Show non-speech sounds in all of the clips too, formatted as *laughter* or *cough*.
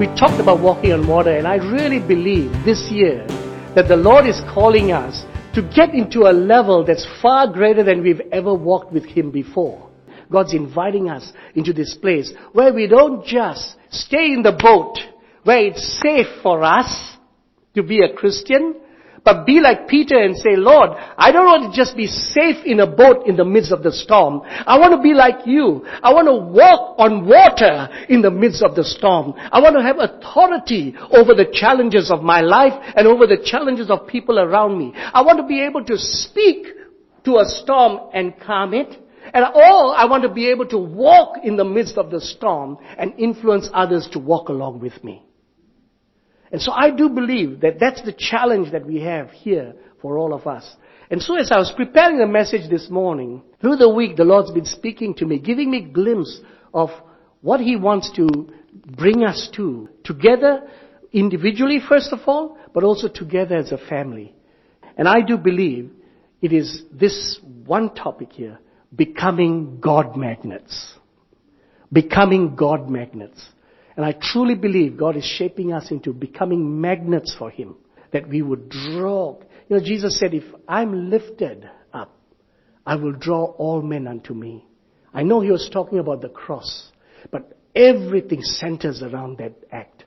We talked about walking on water, and I really believe this year that the Lord is calling us to get into a level that's far greater than we've ever walked with Him before. God's inviting us into this place where we don't just stay in the boat, where it's safe for us to be a Christian, but be like Peter and say, Lord, I don't want to just be safe in a boat in the midst of the storm. I want to be like you. I want to walk on water in the midst of the storm. I want to have authority over the challenges of my life and over the challenges of people around me. I want to be able to speak to a storm and calm it. And all I want to be able to walk in the midst of the storm and influence others to walk along with me. And so I do believe that that's the challenge that we have here for all of us. And so as I was preparing the message this morning, through the week the Lord's been speaking to me, giving me a glimpse of what He wants to bring us to. Together, individually first of all, but also together as a family. And I do believe it is this one topic here, becoming God magnets. Becoming God magnets. And I truly believe God is shaping us into becoming magnets for Him. That we would draw. You know, Jesus said, if I'm lifted up, I will draw all men unto me. I know He was talking about the cross, but everything centers around that act.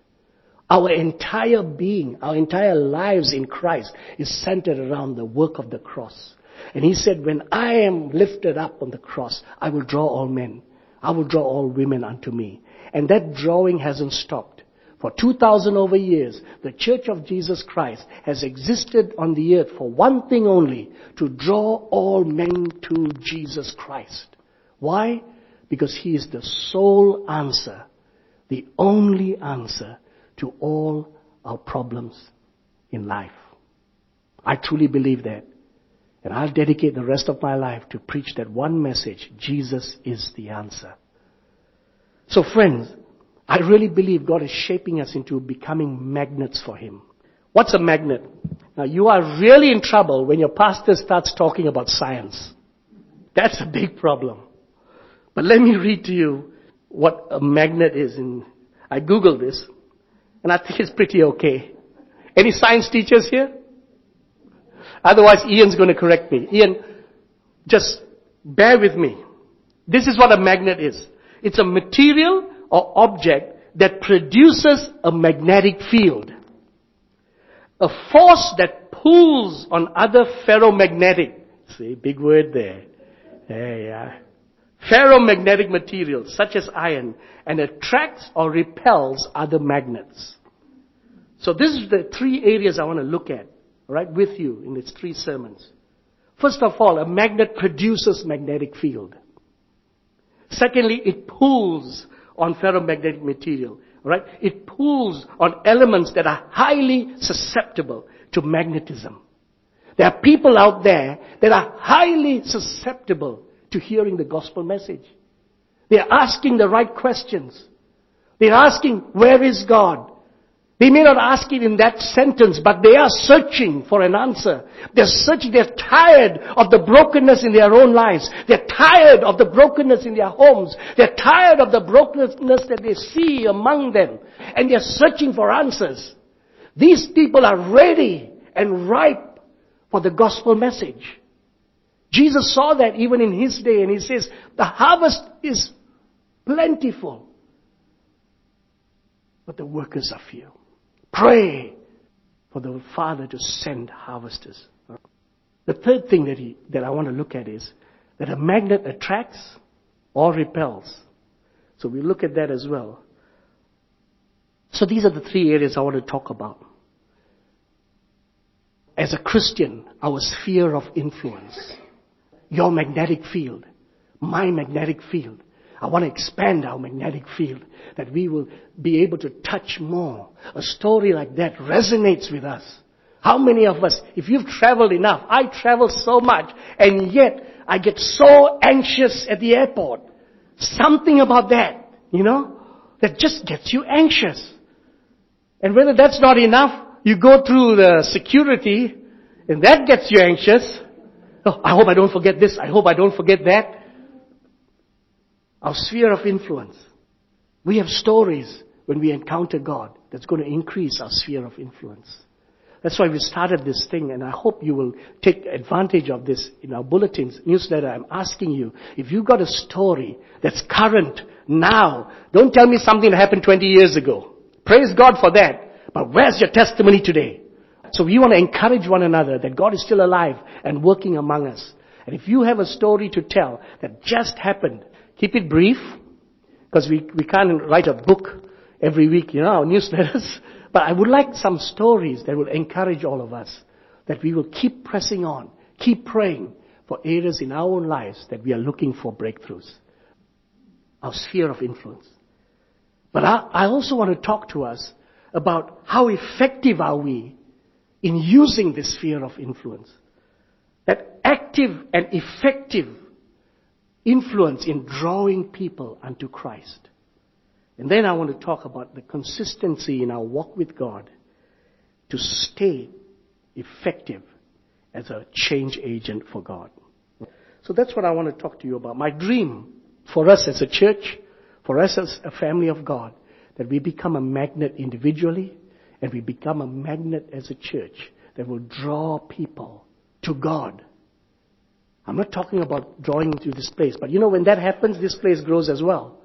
Our entire being, our entire lives in Christ is centered around the work of the cross. And He said, when I am lifted up on the cross, I will draw all men. I will draw all women unto me. And that drawing hasn't stopped. For 2,000 over years, the Church of Jesus Christ has existed on the earth for one thing only, to draw all men to Jesus Christ. Why? Because He is the sole answer, the only answer to all our problems in life. I truly believe that. And I'll dedicate the rest of my life to preach that one message. Jesus is the answer. So friends, I really believe God is shaping us into becoming magnets for Him. What's a magnet? Now you are really in trouble when your pastor starts talking about science. That's a big problem. But let me read to you what a magnet is. And I googled this, and I think it's pretty okay. Any science teachers here? Otherwise, Ian's going to correct me. Ian, just bear with me. This is what a magnet is. It's a material or object that produces a magnetic field. A force that pulls on other ferromagnetic, see, big word there. There you are. Ferromagnetic materials such as iron and attracts or repels other magnets. So this is the three areas I want to look at, right, with you in its three sermons. First of all, a magnet produces magnetic field. Secondly, it pulls on ferromagnetic material, right? It pulls on elements that are highly susceptible to magnetism. There are people out there that are highly susceptible to hearing the gospel message. They're asking the right questions. They're asking, where is God? They may not ask it in that sentence, but they are searching for an answer. They're searching, they're tired of the brokenness in their own lives. They're tired of the brokenness in their homes. They're tired of the brokenness that they see among them. And they're searching for answers. These people are ready and ripe for the gospel message. Jesus saw that even in his day and he says, the harvest is plentiful, but the workers are few. Pray for the Father to send harvesters. The third thing that, he, that I want to look at is that a magnet attracts or repels. So we look at that as well. So these are the three areas I want to talk about. As a Christian, our sphere of influence, your magnetic field, my magnetic field, I want to expand our magnetic field that we will be able to touch more. A story like that resonates with us. How many of us, if you've traveled enough, I travel so much, and yet I get so anxious at the airport. Something about that, you know, that just gets you anxious. And whether that's not enough, you go through the security, and that gets you anxious. Oh, I hope I don't forget this. I hope I don't forget that our sphere of influence. We have stories when we encounter God that's going to increase our sphere of influence. That's why we started this thing, and I hope you will take advantage of this in our bulletins, newsletter. I'm asking you, if you've got a story that's current now, don't tell me something that happened 20 years ago. Praise God for that. But where's your testimony today? So we want to encourage one another that God is still alive and working among us. And if you have a story to tell that just happened, keep it brief, because we, we can't write a book every week, you know, our *laughs* newsletters. But I would like some stories that will encourage all of us that we will keep pressing on, keep praying for areas in our own lives that we are looking for breakthroughs. Our sphere of influence. But I, I also want to talk to us about how effective are we in using this sphere of influence. That active and effective influence in drawing people unto Christ. And then I want to talk about the consistency in our walk with God to stay effective as a change agent for God. So that's what I want to talk to you about. My dream for us as a church, for us as a family of God, that we become a magnet individually and we become a magnet as a church that will draw people to God. I'm not talking about drawing to this place, but you know, when that happens, this place grows as well.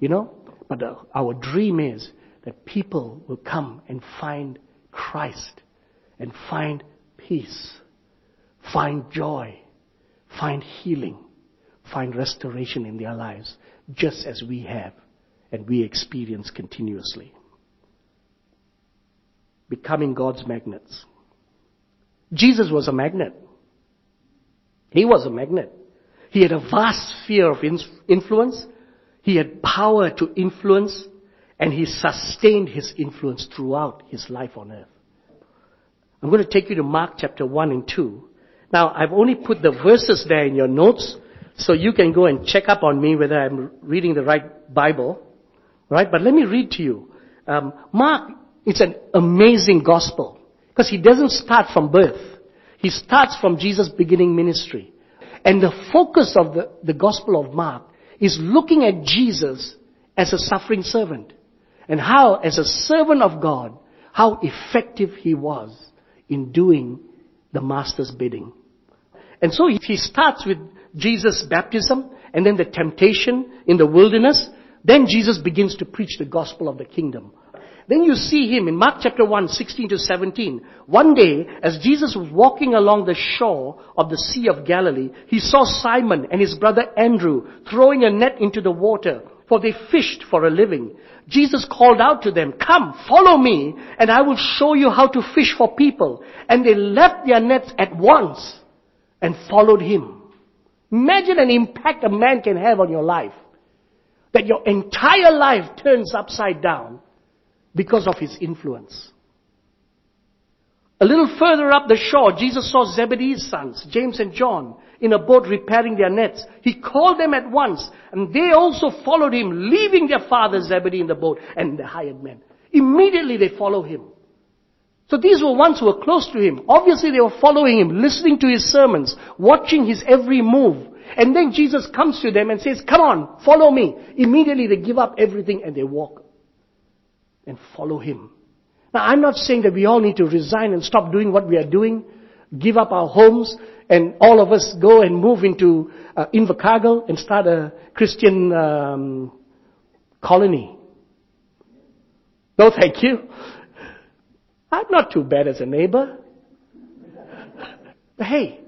You know? But our dream is that people will come and find Christ and find peace, find joy, find healing, find restoration in their lives, just as we have and we experience continuously. Becoming God's magnets. Jesus was a magnet. He was a magnet. He had a vast sphere of influence. He had power to influence and he sustained his influence throughout his life on earth. I'm going to take you to Mark chapter 1 and 2. Now, I've only put the verses there in your notes, so you can go and check up on me whether I'm reading the right Bible. Right? But let me read to you. Um, Mark, it's an amazing gospel. Because he doesn't start from birth. He starts from Jesus' beginning ministry. And the focus of the, the gospel of Mark is looking at Jesus as a suffering servant. And how, as a servant of God, how effective he was in doing the master's bidding. And so he starts with Jesus' baptism and then the temptation in the wilderness. Then Jesus begins to preach the gospel of the kingdom. Then you see him in Mark chapter 1, 16 to 17. One day, as Jesus was walking along the shore of the Sea of Galilee, he saw Simon and his brother Andrew throwing a net into the water, for they fished for a living. Jesus called out to them, Come, follow me, and I will show you how to fish for people. And they left their nets at once and followed him. Imagine an impact a man can have on your life. That your entire life turns upside down because of his influence. A little further up the shore, Jesus saw Zebedee's sons, James and John, in a boat repairing their nets. He called them at once, and they also followed him, leaving their father Zebedee in the boat and the hired men. Immediately they follow him. So these were ones who were close to him. Obviously they were following him, listening to his sermons, watching his every move. And then Jesus comes to them and says, come on, follow me. Immediately they give up everything and they walk and follow him. Now I'm not saying that we all need to resign and stop doing what we are doing, give up our homes, and all of us go and move into uh, Invercargill and start a Christian um, colony. No, thank you. I'm not too bad as a neighbor. But hey,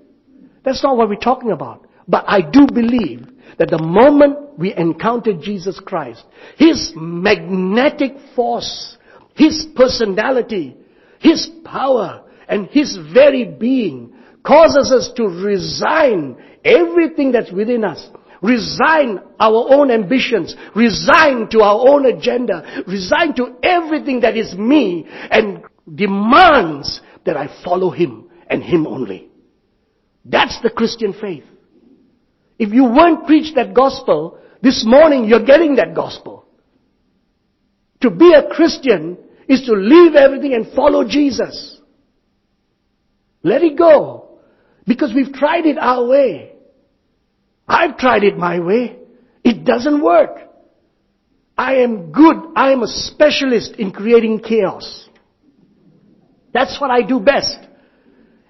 that's not what we're talking about. But I do believe that the moment we encounter Jesus Christ, His magnetic force, His personality, His power, and His very being causes us to resign everything that's within us. Resign our own ambitions. Resign to our own agenda. Resign to everything that is me and demands that I follow Him and Him only. That's the Christian faith. If you weren't preached that gospel, this morning you're getting that gospel. To be a Christian is to leave everything and follow Jesus. Let it go. Because we've tried it our way. I've tried it my way. It doesn't work. I am good. I am a specialist in creating chaos. That's what I do best.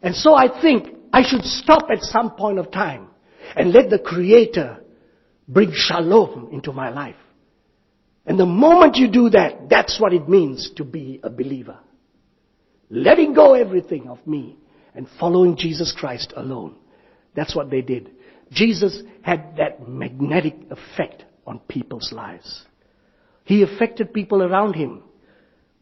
And so I think I should stop at some point of time and let the Creator bring shalom into my life. And the moment you do that, that's what it means to be a believer. Letting go everything of me and following Jesus Christ alone. That's what they did. Jesus had that magnetic effect on people's lives. He affected people around him.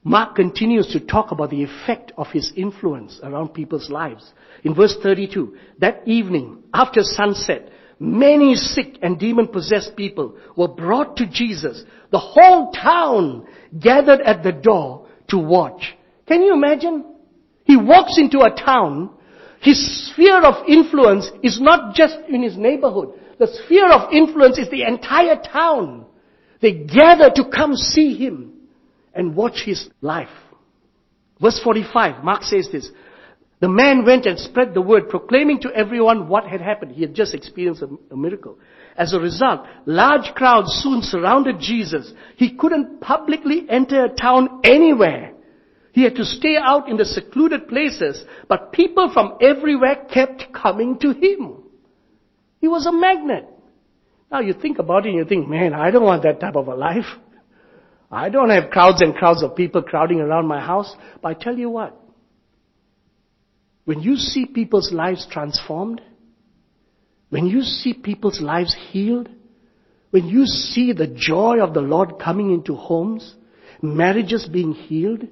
Mark continues to talk about the effect of his influence around people's lives. In verse 32, that evening, after sunset, many sick and demon possessed people were brought to Jesus. The whole town gathered at the door to watch. Can you imagine? He walks into a town. His sphere of influence is not just in his neighborhood. The sphere of influence is the entire town. They gather to come see him and watch his life. Verse 45, Mark says this. The man went and spread the word, proclaiming to everyone what had happened. He had just experienced a, miracle. As a result, large crowds soon surrounded Jesus. He couldn't publicly enter a town anywhere. He had to stay out in the secluded places, but people from everywhere kept coming to him. He was a magnet. Now you think about it and you think, man, I don't want that type of a life. I don't have crowds and crowds of people crowding around my house. But I tell you what, when you see people's lives transformed, when you see people's lives healed, when you see the joy of the Lord coming into homes, marriages being healed,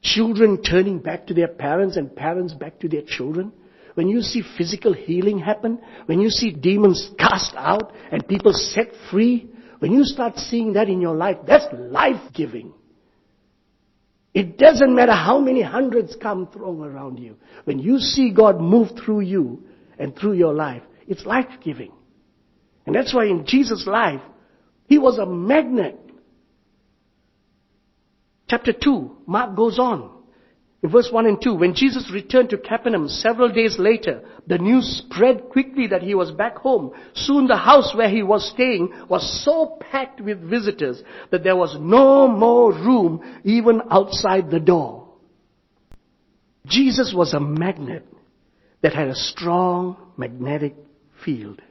children turning back to their parents and parents back to their children, when you see physical healing happen, when you see demons cast out and people set free, when you start seeing that in your life, that's life giving. It doesn't matter how many hundreds come throng around you. When you see God move through you and through your life, it's life giving. And that's why in Jesus' life, He was a magnet. Chapter 2, Mark goes on. In verse 1 and 2, when Jesus returned to Capernaum several days later, the news spread quickly that he was back home. Soon the house where he was staying was so packed with visitors that there was no more room even outside the door. Jesus was a magnet that had a strong magnetic field.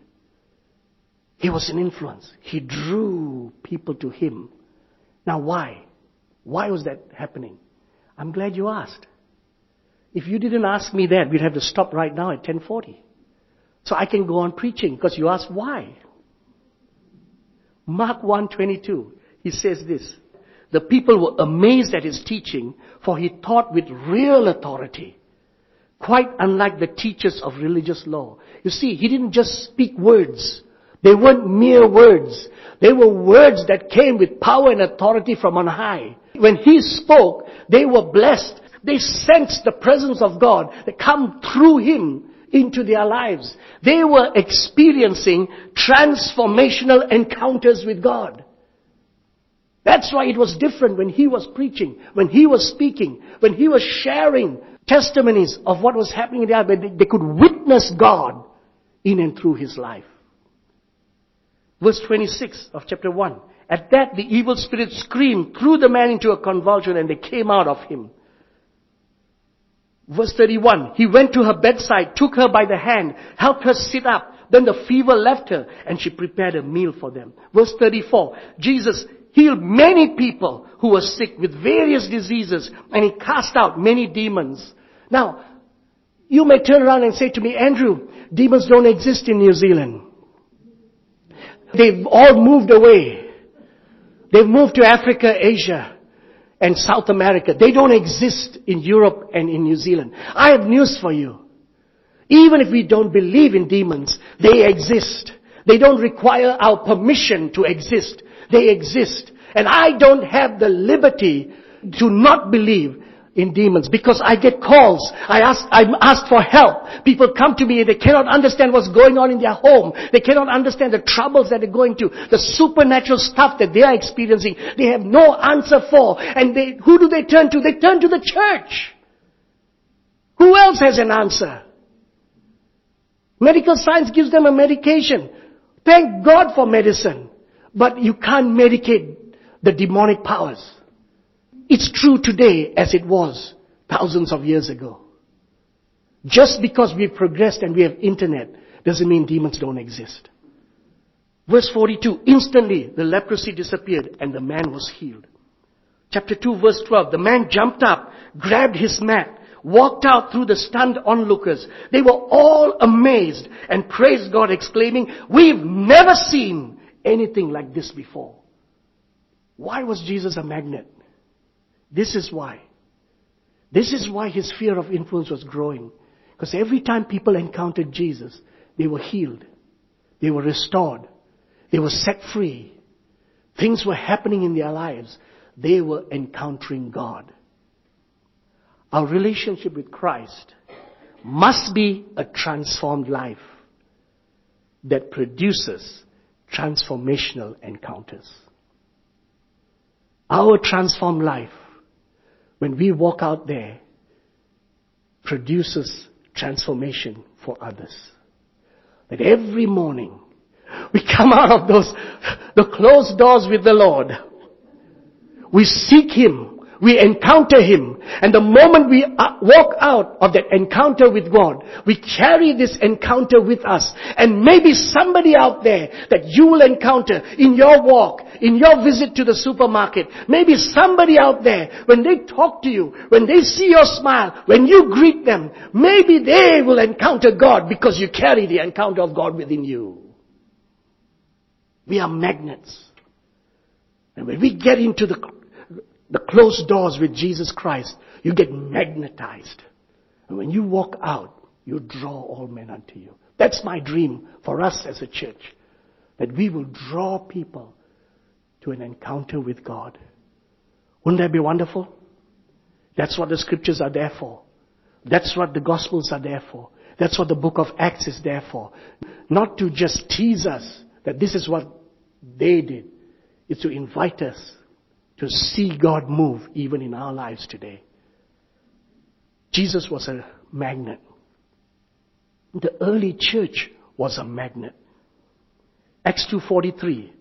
He was an influence. He drew people to him. Now why? Why was that happening? I'm glad you asked. If you didn't ask me that, we'd have to stop right now at 1040. So I can go on preaching because you asked why. Mark 1:22. He says this. The people were amazed at his teaching for he taught with real authority. Quite unlike the teachers of religious law. You see, he didn't just speak words. They weren't mere words. They were words that came with power and authority from on high. When he spoke, they were blessed. They sensed the presence of God that come through him into their lives. They were experiencing transformational encounters with God. That's why it was different when he was preaching, when he was speaking, when he was sharing testimonies of what was happening there, but they could witness God in and through his life. Verse 26 of chapter 1. At that, the evil spirit screamed, threw the man into a convulsion, and they came out of him. Verse 31. He went to her bedside, took her by the hand, helped her sit up. Then the fever left her, and she prepared a meal for them. Verse 34. Jesus healed many people who were sick with various diseases, and he cast out many demons. Now, you may turn around and say to me, Andrew, demons don't exist in New Zealand. They've all moved away. They've moved to Africa, Asia, and South America. They don't exist in Europe and in New Zealand. I have news for you. Even if we don't believe in demons, they exist. They don't require our permission to exist. They exist. And I don't have the liberty to not believe in demons because I get calls. I ask, I'm asked for help. People come to me they cannot understand what's going on in their home. They cannot understand the troubles that they're going to, the supernatural stuff that they are experiencing. They have no answer for. And they, who do they turn to? They turn to the church. Who else has an answer? Medical science gives them a medication. Thank God for medicine. But you can't medicate the demonic powers. It's true today as it was thousands of years ago. Just because we've progressed and we have internet doesn't mean demons don't exist. Verse 42, instantly the leprosy disappeared and the man was healed. Chapter 2 verse 12, the man jumped up, grabbed his mat, walked out through the stunned onlookers. They were all amazed and praised God exclaiming, we've never seen anything like this before. Why was Jesus a magnet? This is why. This is why his sphere of influence was growing. Because every time people encountered Jesus, they were healed. They were restored. They were set free. Things were happening in their lives. They were encountering God. Our relationship with Christ must be a transformed life that produces transformational encounters. Our transformed life, when we walk out there, produces transformation for others. That every morning we come out of those, the closed doors with the Lord. We seek Him we encounter Him. And the moment we uh, walk out of that encounter with God, we carry this encounter with us. And maybe somebody out there that you will encounter in your walk, in your visit to the supermarket, maybe somebody out there, when they talk to you, when they see your smile, when you greet them, maybe they will encounter God because you carry the encounter of God within you. We are magnets. And when we get into the the closed doors with Jesus Christ, you get magnetized. And when you walk out, you draw all men unto you. That's my dream for us as a church. That we will draw people to an encounter with God. Wouldn't that be wonderful? That's what the scriptures are there for. That's what the gospels are there for. That's what the book of Acts is there for. Not to just tease us that this is what they did. It's to invite us to see God move even in our lives today. Jesus was a magnet. The early church was a magnet. Acts 2.43,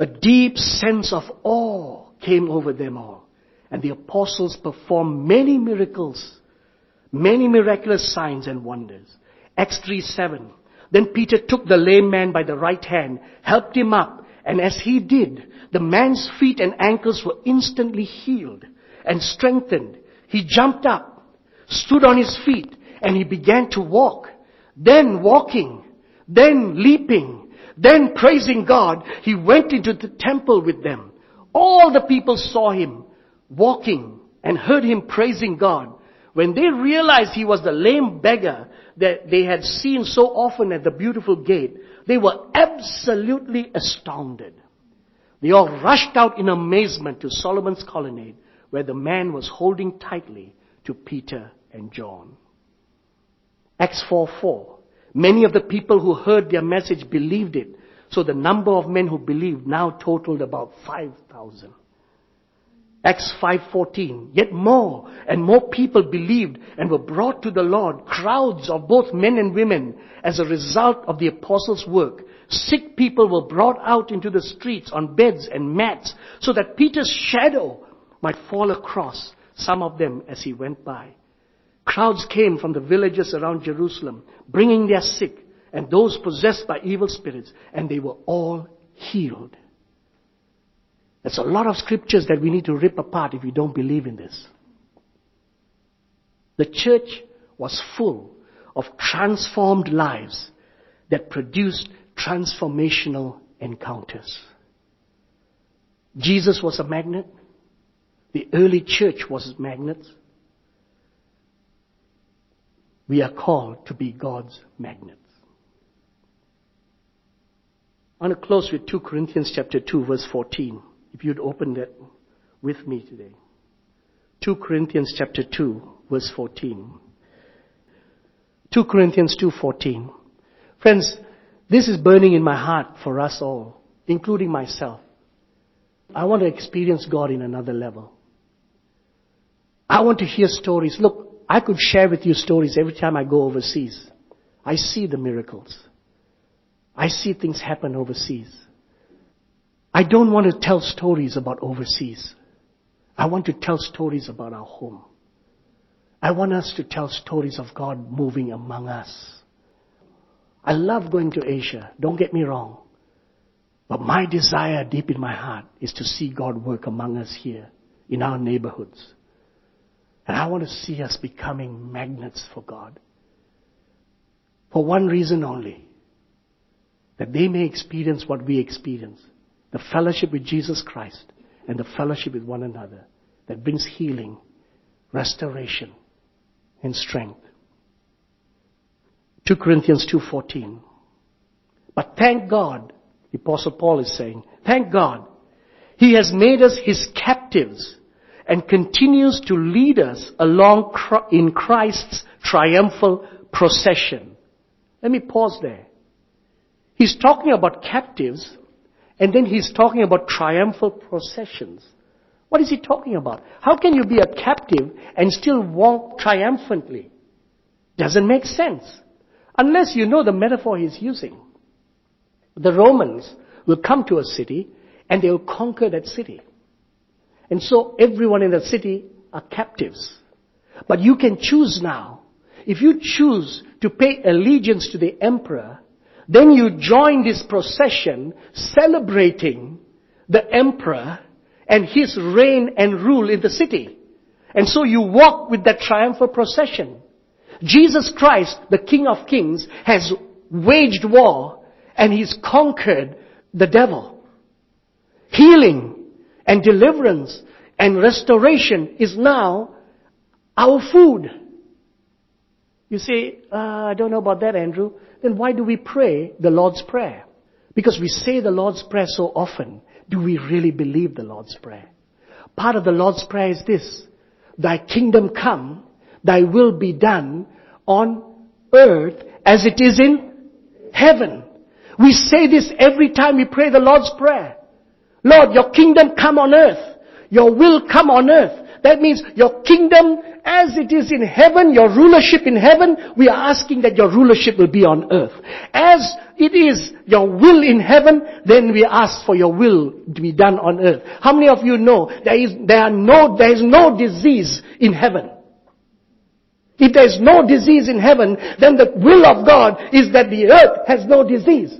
a deep sense of awe came over them all. And the apostles performed many miracles, many miraculous signs and wonders. Acts 3.7, then Peter took the lame man by the right hand, helped him up, and as he did, the man's feet and ankles were instantly healed and strengthened. He jumped up, stood on his feet, and he began to walk. Then walking, then leaping, then praising God, he went into the temple with them. All the people saw him walking and heard him praising God. When they realized he was the lame beggar that they had seen so often at the beautiful gate, they were absolutely astounded. They all rushed out in amazement to Solomon's colonnade where the man was holding tightly to Peter and John. Acts 4 4. Many of the people who heard their message believed it. So the number of men who believed now totaled about 5,000. Acts 5:14 Yet more and more people believed and were brought to the Lord crowds of both men and women as a result of the apostles work Sick people were brought out into the streets on beds and mats so that Peter's shadow might fall across some of them as he went by. Crowds came from the villages around Jerusalem, bringing their sick and those possessed by evil spirits, and they were all healed. There's a lot of scriptures that we need to rip apart if we don't believe in this. The church was full of transformed lives that produced transformational encounters. Jesus was a magnet. The early church was magnets. We are called to be God's magnets. I want to close with 2 Corinthians chapter 2 verse 14. If you'd open that with me today. 2 Corinthians chapter 2 verse 14. 2 Corinthians 2:14. Friends, this is burning in my heart for us all, including myself. I want to experience God in another level. I want to hear stories. Look, I could share with you stories every time I go overseas. I see the miracles. I see things happen overseas. I don't want to tell stories about overseas. I want to tell stories about our home. I want us to tell stories of God moving among us. I love going to Asia. Don't get me wrong. But my desire deep in my heart is to see God work among us here in our neighborhoods. And I want to see us becoming magnets for God. For one reason only. That they may experience what we experience. The fellowship with Jesus Christ and the fellowship with one another that brings healing, restoration, and strength. 2 Corinthians 2.14. But thank God, the apostle Paul is saying, thank God, he has made us his captives and continues to lead us along in Christ's triumphal procession. Let me pause there. He's talking about captives and then he's talking about triumphal processions. What is he talking about? How can you be a captive and still walk triumphantly? Doesn't make sense. Unless you know the metaphor he's using. The Romans will come to a city and they will conquer that city. And so everyone in that city are captives. But you can choose now. If you choose to pay allegiance to the emperor, then you join this procession celebrating the emperor and his reign and rule in the city. And so you walk with that triumphal procession. Jesus Christ, the King of Kings, has waged war and he's conquered the devil. Healing and deliverance and restoration is now our food. You say, uh, I don't know about that, Andrew. Then why do we pray the Lord's Prayer? Because we say the Lord's Prayer so often. Do we really believe the Lord's Prayer? Part of the Lord's Prayer is this. Thy kingdom come, thy will be done on earth as it is in heaven. We say this every time we pray the Lord's Prayer. Lord, your kingdom come on earth. Your will come on earth. That means your kingdom as it is in heaven, your rulership in heaven, we are asking that your rulership will be on earth. As it is your will in heaven, then we ask for your will to be done on earth. How many of you know there is, there are no, there is no disease in heaven? If there is no disease in heaven, then the will of God is that the earth has no disease.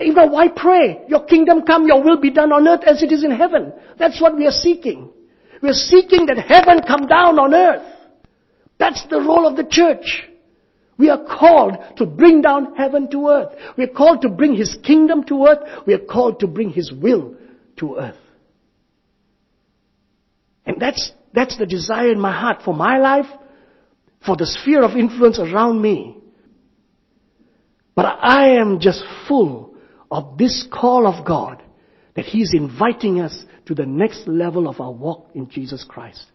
You know, why pray? Your kingdom come, your will be done on earth as it is in heaven. That's what we are seeking. We are seeking that heaven come down on earth. That's the role of the church. We are called to bring down heaven to earth. We are called to bring His kingdom to earth. We are called to bring His will to earth. And that's, that's the desire in my heart for my life, for the sphere of influence around me. But I am just full of this call of God that He's inviting us to the next level of our walk in Jesus Christ.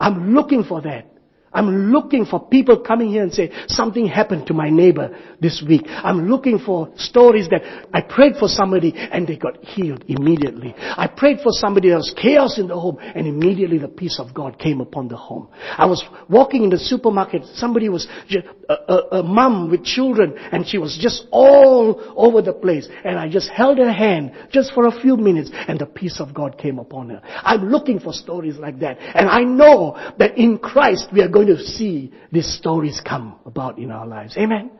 I'm looking for that. I'm looking for people coming here and say, something happened to my neighbor this week. I'm looking for stories that I prayed for somebody and they got healed immediately. I prayed for somebody, there was chaos in the home and immediately the peace of God came upon the home. I was walking in the supermarket, somebody was, a, a, a mom with children and she was just all over the place and I just held her hand just for a few minutes and the peace of God came upon her. I'm looking for stories like that and I know that in Christ we are going going to see these stories come about in our lives. Amen.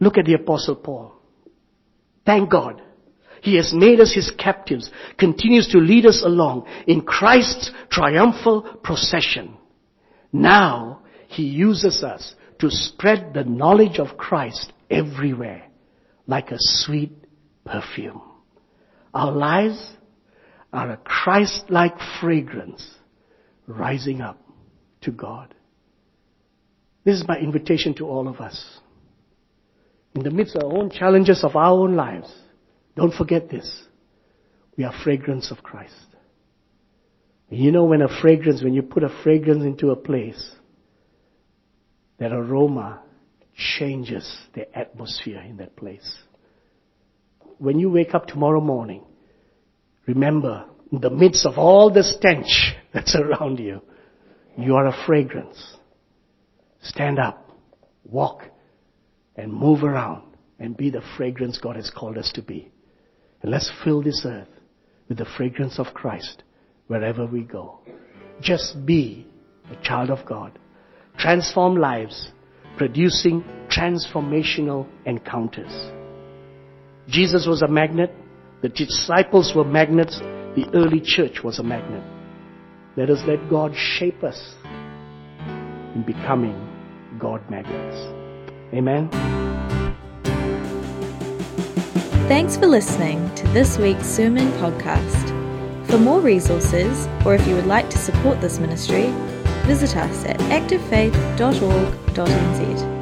Look at the apostle Paul. Thank God. He has made us his captives, continues to lead us along in Christ's triumphal procession. Now, he uses us to spread the knowledge of Christ everywhere, like a sweet perfume. Our lives are a Christ-like fragrance rising up to God. This is my invitation to all of us. In the midst of our own challenges of our own lives, don't forget this. We are fragrance of Christ. You know when a fragrance, when you put a fragrance into a place, that aroma changes the atmosphere in that place. When you wake up tomorrow morning, remember, in the midst of all the stench *laughs* that's around you, you are a fragrance. Stand up, walk, and move around and be the fragrance God has called us to be. And let's fill this earth with the fragrance of Christ wherever we go. Just be a child of God. Transform lives, producing transformational encounters. Jesus was a magnet. The disciples were magnets. The early church was a magnet. Let us let God shape us in becoming God magnets. Amen. Thanks for listening to this week's Sermon Podcast. For more resources, or if you would like to support this ministry, visit us at activefaith.org.nz.